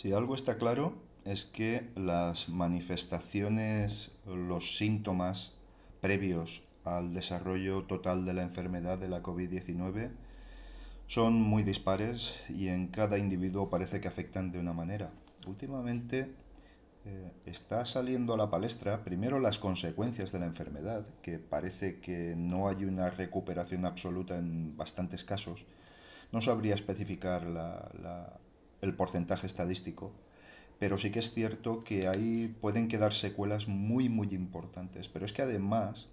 Si algo está claro es que las manifestaciones, los síntomas previos al desarrollo total de la enfermedad de la COVID-19 son muy dispares y en cada individuo parece que afectan de una manera. Últimamente eh, está saliendo a la palestra primero las consecuencias de la enfermedad, que parece que no hay una recuperación absoluta en bastantes casos. No sabría especificar el porcentaje estadístico, pero sí que es cierto que ahí pueden quedar secuelas muy, muy importantes. Pero es que además,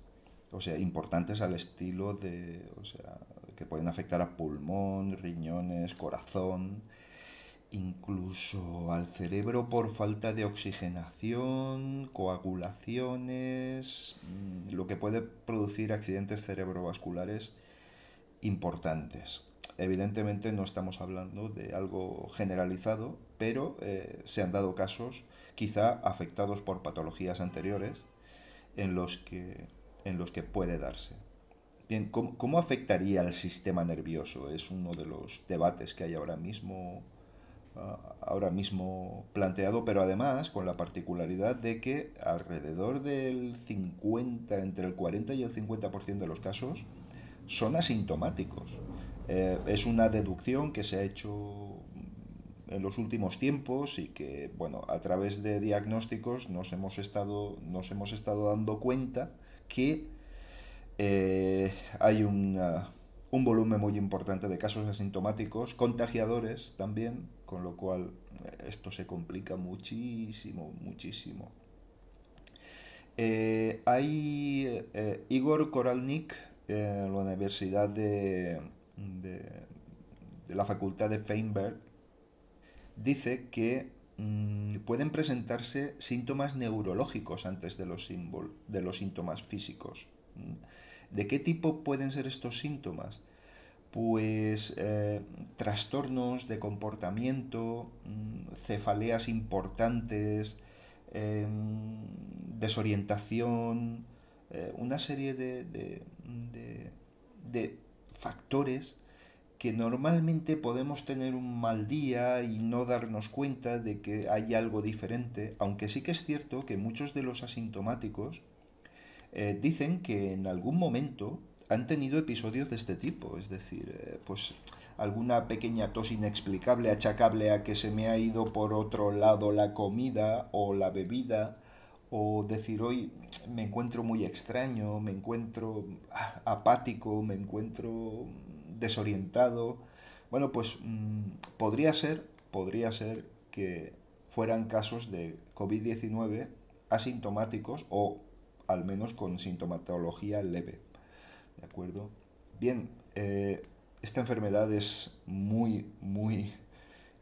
o sea, importantes al estilo de, o sea, que pueden afectar a pulmón, riñones, corazón, incluso al cerebro por falta de oxigenación, coagulaciones, mm, lo que puede producir accidentes cerebrovasculares importantes. Evidentemente no estamos hablando de algo generalizado, pero eh, se han dado casos quizá afectados por patologías anteriores en los que, en los que puede darse. Bien, ¿cómo, ¿cómo afectaría al sistema nervioso? Es uno de los debates que hay ahora mismo ahora mismo planteado, pero además con la particularidad de que alrededor del 50, entre el 40 y el 50% de los casos son asintomáticos. Eh, es una deducción que se ha hecho en los últimos tiempos y que, bueno, a través de diagnósticos nos hemos estado, nos hemos estado dando cuenta que eh, hay una, un volumen muy importante de casos asintomáticos, contagiadores también, con lo cual eh, esto se complica muchísimo, muchísimo. Hay Igor Koralnik en la Universidad de, de, la Facultad de Feinberg dice que mm, pueden presentarse síntomas neurológicos antes de los, de los síntomas físicos. ¿De qué tipo pueden ser estos síntomas? Pues eh, trastornos de comportamiento, mm, cefaleas importantes, em, desorientación, eh, una serie de, de, factores que normalmente podemos tener un mal día y no darnos cuenta de que hay algo diferente, aunque sí que es cierto que muchos de los asintomáticos eh, dicen que en algún momento han tenido episodios de este tipo, es decir, eh, pues alguna pequeña tos inexplicable achacable a que se me ha ido por otro lado la comida o la bebida, o decir hoy me encuentro muy extraño, me encuentro apático, me encuentro desorientado. Bueno, pues mm, podría ser, podría ser que fueran casos de COVID-19 asintomáticos o al menos con sintomatología leve. ¿De acuerdo? Bien, eh, esta enfermedad es muy, muy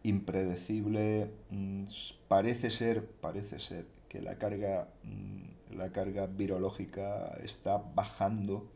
impredecible. Mm, parece ser, parece ser que la carga, mm, la carga virológica está bajando.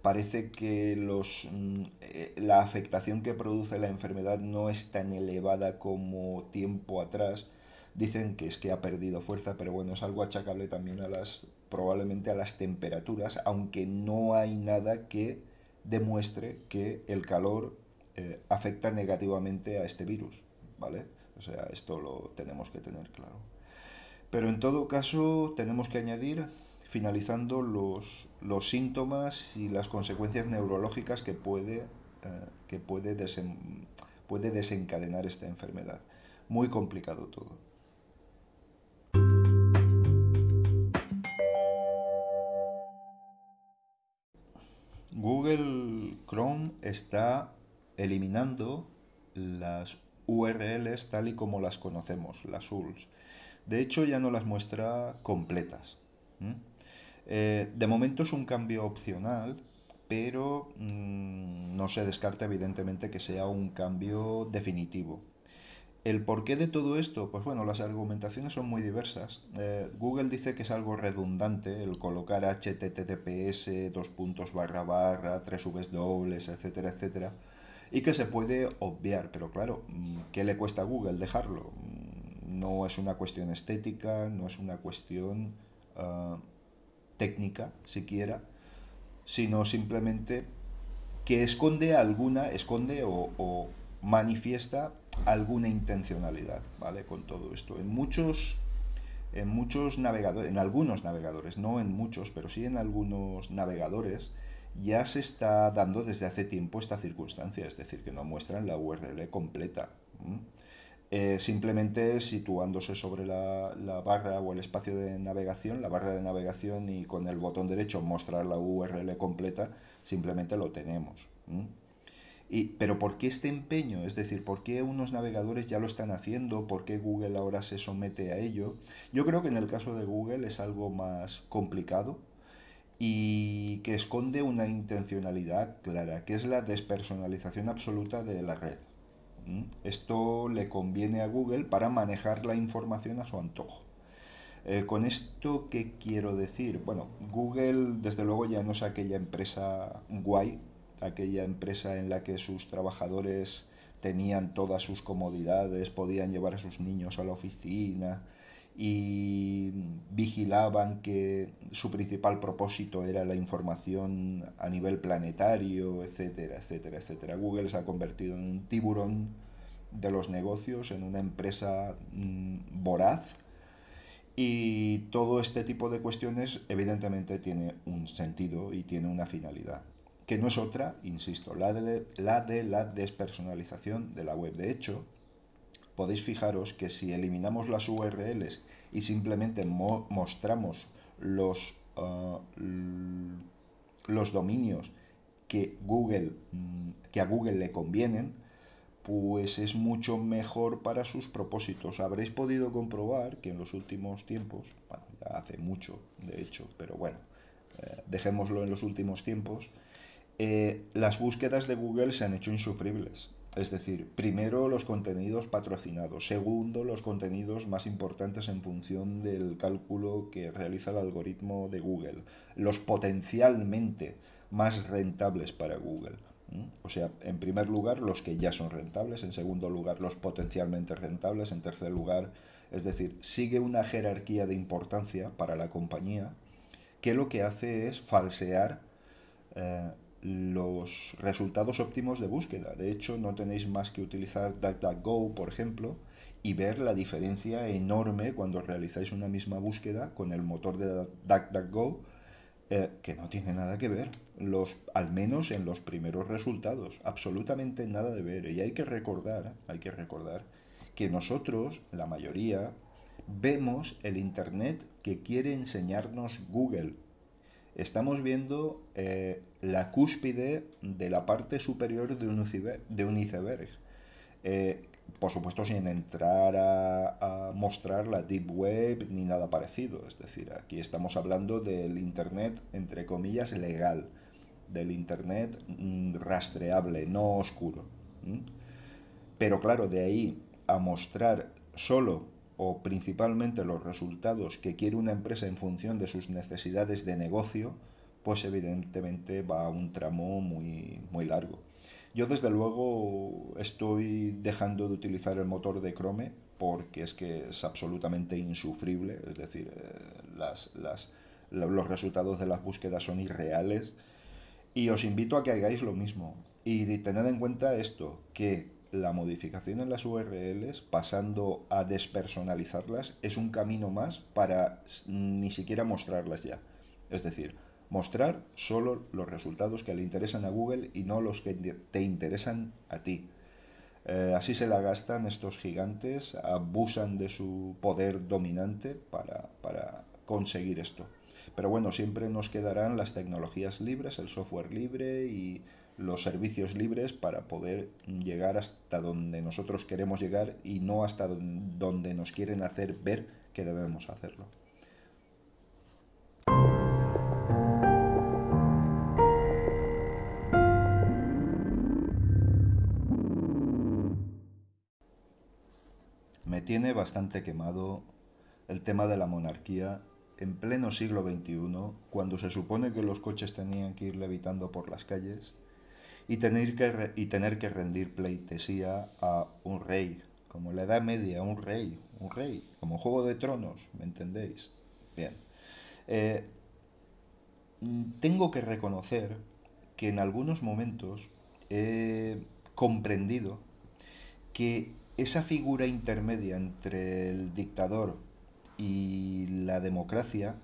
Parece que los, mm, eh, la afectación que produce la enfermedad no es tan elevada como tiempo atrás dicen que es que ha perdido fuerza, pero bueno, es algo achacable también a las probablemente a las temperaturas, aunque no hay nada que demuestre que el calor eh, afecta negativamente a este virus, ¿vale? O sea, esto lo tenemos que tener claro. Pero en todo caso, tenemos que añadir, finalizando, los, los síntomas y las consecuencias neurológicas que puede, eh, que puede, puede desencadenar esta enfermedad. Muy complicado todo. Google Chrome está eliminando las URLs tal y como las conocemos, las URLs. De hecho, ya no las muestra completas. Eh, de momento es un cambio opcional, pero mm, no se descarta evidentemente que sea un cambio definitivo. ¿El porqué de todo esto? Pues bueno, las argumentaciones son muy diversas. Eh, Google dice que es algo redundante el colocar https, dos puntos barra barra, tres vs dobles, etcétera, etcétera, y que se puede obviar, pero claro, mm, ¿qué le cuesta a Google dejarlo? No es una cuestión estética, no es una cuestión ah, técnica siquiera, sino simplemente que esconde alguna, esconde o manifiesta alguna intencionalidad, ¿vale? Con todo esto. En muchos, en muchos navegadores, en algunos navegadores, no en muchos, pero sí en algunos navegadores, ya se está dando desde hace tiempo esta circunstancia, es decir, que no muestran la URL completa. Eh, simplemente situándose sobre la, barra o el espacio de navegación, la barra de navegación y con el botón derecho mostrar la URL completa, simplemente lo tenemos. Y, pero ¿por qué este empeño? Es decir, ¿por qué unos navegadores ya lo están haciendo? ¿Por qué Google ahora se somete a ello? Yo creo que en el caso de Google es algo más complicado y que esconde una intencionalidad clara, que es la despersonalización absoluta de la red. Esto le conviene a Google para manejar la información a su antojo. Eh, con esto, ¿qué quiero decir? Bueno, Google desde luego ya no es aquella empresa guay, aquella empresa en la que sus trabajadores tenían todas sus comodidades, podían llevar a sus niños a la oficina y vigilaban que su principal propósito era la información a nivel planetario, etcétera, etcétera, etcétera. Google se ha convertido en un tiburón de los negocios, en una empresa mm, voraz y todo este tipo de cuestiones evidentemente tiene un sentido y tiene una finalidad, que no es otra, insisto, la de la, de la despersonalización de la web. De hecho, podéis fijaros que si eliminamos las URLs y simplemente mostramos los, ah, los dominios que, Google, mm, que a Google le convienen, pues es mucho mejor para sus propósitos. Habréis podido comprobar que en los últimos tiempos, bueno, ya hace mucho, de hecho, pero bueno, eh, dejémoslo en los últimos tiempos, eh, las búsquedas de Google se han hecho insufribles. Es decir, primero los contenidos patrocinados, segundo los contenidos más importantes en función del cálculo que realiza el algoritmo de Google, los potencialmente más rentables para Google. O sea, en primer lugar los que ya son rentables, en segundo lugar los potencialmente rentables, en tercer lugar, es decir, sigue una jerarquía de importancia para la compañía que lo que hace es falsear eh, los resultados óptimos de búsqueda. De hecho, no tenéis más que utilizar DuckDuckGo, por ejemplo, y ver la diferencia enorme cuando realizáis una misma búsqueda con el motor de DuckDuckGo, eh, que no tiene nada que ver, los, al menos en los primeros resultados, absolutamente nada de ver. Y hay que recordar, hay que recordar que nosotros, la mayoría, vemos el Internet que quiere enseñarnos Google, estamos viendo eh, la cúspide de la parte superior de un, iceberg. Eh, por supuesto sin entrar a, mostrar la deep web ni nada parecido. Es decir, aquí estamos hablando del Internet, entre comillas, legal, del Internet mm, rastreable, no oscuro. Pero claro, de ahí a mostrar solo o principalmente los resultados que quiere una empresa en función de sus necesidades de negocio, pues evidentemente va a un tramo muy, muy largo. Yo desde luego estoy dejando de utilizar el motor de Chrome porque es que es absolutamente insufrible, es decir, eh, los resultados de las búsquedas son irreales y os invito a que hagáis lo mismo y tened en cuenta esto, que la modificación en las URLs, pasando a despersonalizarlas, es un camino más para ni siquiera mostrarlas ya. Es decir, mostrar solo los resultados que le interesan a Google y no los que te interesan a ti. Eh, así se la gastan estos gigantes, abusan de su poder dominante para, para conseguir esto. Pero bueno, siempre nos quedarán las tecnologías libres, el software libre y los servicios libres para poder llegar hasta donde nosotros queremos llegar y no hasta donde nos quieren hacer ver que debemos hacerlo. Me tiene bastante quemado el tema de la monarquía en pleno siglo XXI, cuando se supone que los coches tenían que ir levitando por las calles y tener que, y tener que rendir pleitesía a un rey, como la Edad Media, un rey, un rey, como Juego de Tronos, ¿me entendéis? Bien. Eh, tengo que reconocer que en algunos momentos he comprendido que esa figura intermedia entre el dictador y la democracia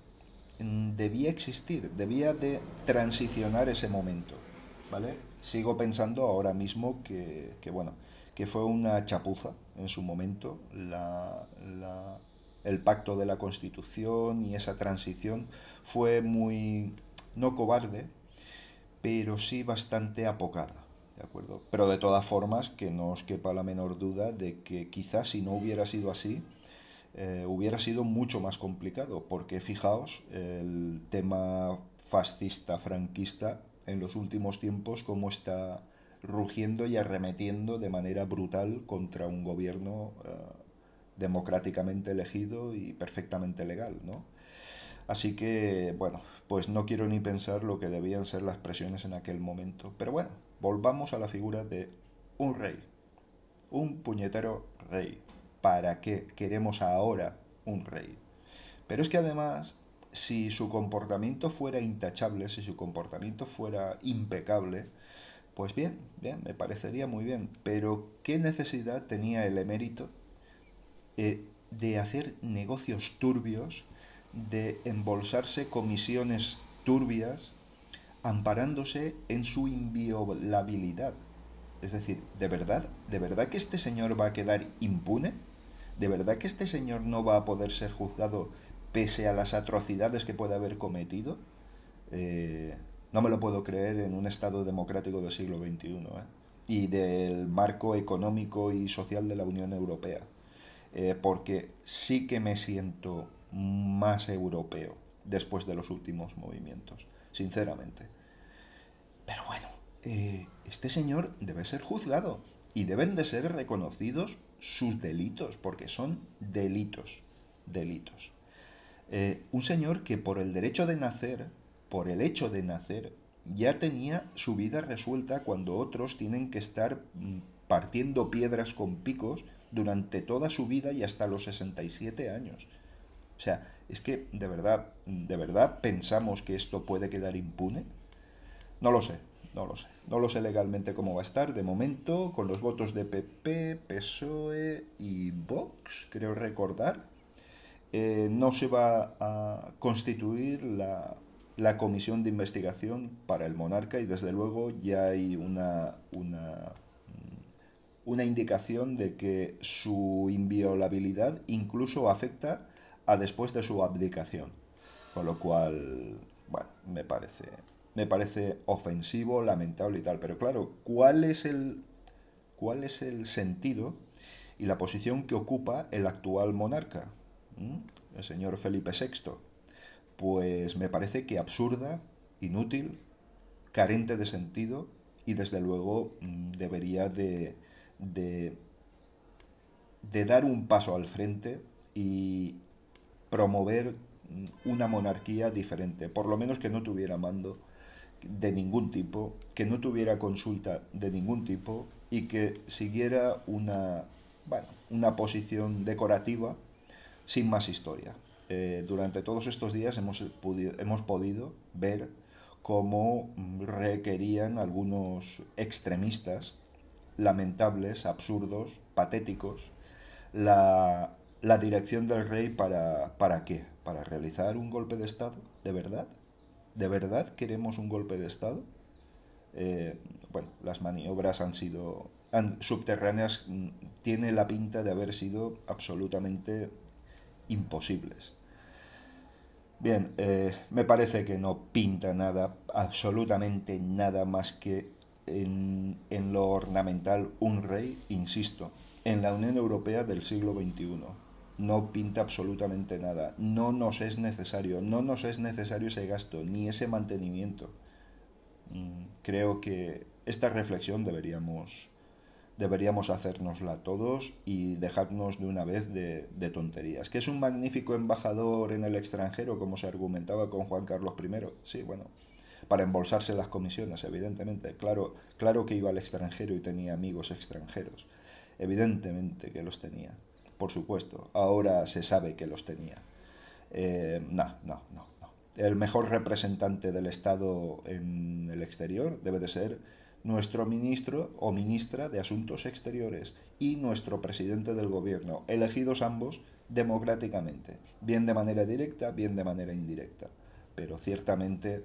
mm, debía existir, debía de transicionar ese momento, ¿vale? Sigo pensando ahora mismo que, bueno, que fue una chapuza en su momento el pacto de la Constitución y esa transición fue muy, no cobarde, pero sí bastante apocada. ¿De acuerdo? Pero de todas formas, que no os quepa la menor duda de que quizás si no hubiera sido así, eh, hubiera sido mucho más complicado, porque fijaos, el tema fascista, franquista, en los últimos tiempos, cómo está rugiendo y arremetiendo de manera brutal contra un gobierno eh, democráticamente elegido y perfectamente legal, ¿no? Así que, bueno, pues no quiero ni pensar lo que debían ser las presiones en aquel momento. Pero bueno, volvamos a la figura de un rey. Un puñetero rey. ¿Para qué queremos ahora un rey? Pero es que además, si su comportamiento fuera intachable, si su comportamiento fuera impecable, pues bien, bien, me parecería muy bien. Pero ¿qué necesidad tenía el emérito eh, de hacer negocios turbios de embolsarse comisiones turbias amparándose en su inviolabilidad. Es decir, ¿de verdad? ¿De verdad que este señor va a quedar impune? ¿De verdad que este señor no va a poder ser juzgado pese a las atrocidades que puede haber cometido? Eh, no me lo puedo creer en un Estado democrático del siglo XXI ¿eh? y del marco económico y social de la Unión Europea. Eh, porque sí que me siento más europeo después de los últimos movimientos, sinceramente. Pero bueno, eh, este señor debe ser juzgado y deben de ser reconocidos sus delitos, porque son delitos, delitos. Eh, un señor que por el derecho de nacer, por el hecho de nacer, ya tenía su vida resuelta cuando otros tienen que estar mm, partiendo piedras con picos durante toda su vida y hasta los 67 años. O sea, es que de verdad, de verdad pensamos que esto puede quedar impune. No lo sé, no lo sé. No lo sé legalmente cómo va a estar. De momento, con los votos de PP, PSOE y Vox, creo recordar, eh, no se va a constituir la, la, comisión de investigación para el monarca y desde luego ya hay una, una, una indicación de que su inviolabilidad incluso afecta a después de su abdicación. Con lo cual, bueno, me parece, me parece ofensivo, lamentable y tal. Pero claro, ¿cuál es el, cuál es el sentido y la posición que ocupa el actual monarca, ¿Mm? El señor Felipe VI? Pues me parece que absurda, inútil, carente de sentido y desde luego mm, debería de, de, de dar un paso al frente y, promover una monarquía diferente, por lo menos que no tuviera mando de ningún tipo, que no tuviera consulta de ningún tipo y que siguiera una, bueno, una posición decorativa sin más historia. Eh, durante todos estos días hemos, hemos podido ver cómo requerían algunos extremistas lamentables, absurdos, patéticos, la la dirección del rey para, para qué? ¿Para realizar un golpe de Estado? ¿De verdad? ¿De verdad queremos un golpe de Estado? Eh, bueno, las maniobras han sido subterráneas, mm, tiene la pinta de haber sido absolutamente imposibles. Bien, eh, me parece que no pinta nada, absolutamente nada más que en, en lo ornamental un rey, insisto, en la Unión Europea del siglo XXI no pinta absolutamente nada. No nos es necesario, no nos es necesario ese gasto, ni ese mantenimiento. Mm, creo que esta reflexión deberíamos, deberíamos hacérnosla todos y dejarnos de una vez de, tonterías. ¿Que es un magnífico embajador en el extranjero, como se argumentaba con Juan Carlos I? Sí, bueno, para embolsarse las comisiones, evidentemente. Claro, claro que iba al extranjero y tenía amigos extranjeros. Evidentemente que los tenía por supuesto. Ahora se sabe que los tenía. Eh, no, no, no, no. El mejor representante del Estado en el exterior debe de ser nuestro ministro o ministra de Asuntos Exteriores y nuestro presidente del gobierno, elegidos ambos democráticamente, bien de manera directa, bien de manera indirecta. Pero ciertamente, eh,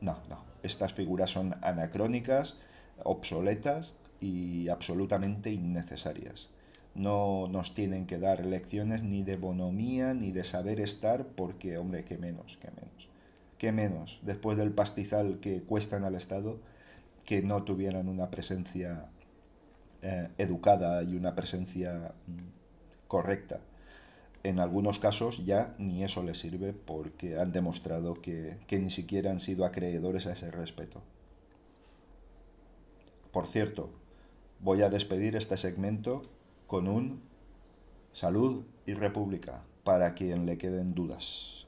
no, no, estas figuras son anacrónicas, obsoletas y absolutamente innecesarias. No nos tienen que dar lecciones ni de bonomía ni de saber estar porque, hombre, qué menos, qué menos. Qué menos, después del pastizal que cuestan al Estado, que no tuvieran una presencia eh, educada y una presencia mm, correcta. En algunos casos ya ni eso les sirve porque han demostrado que, que ni siquiera han sido acreedores a ese respeto. Por cierto, voy a despedir este segmento con un salud y república para quien le queden dudas.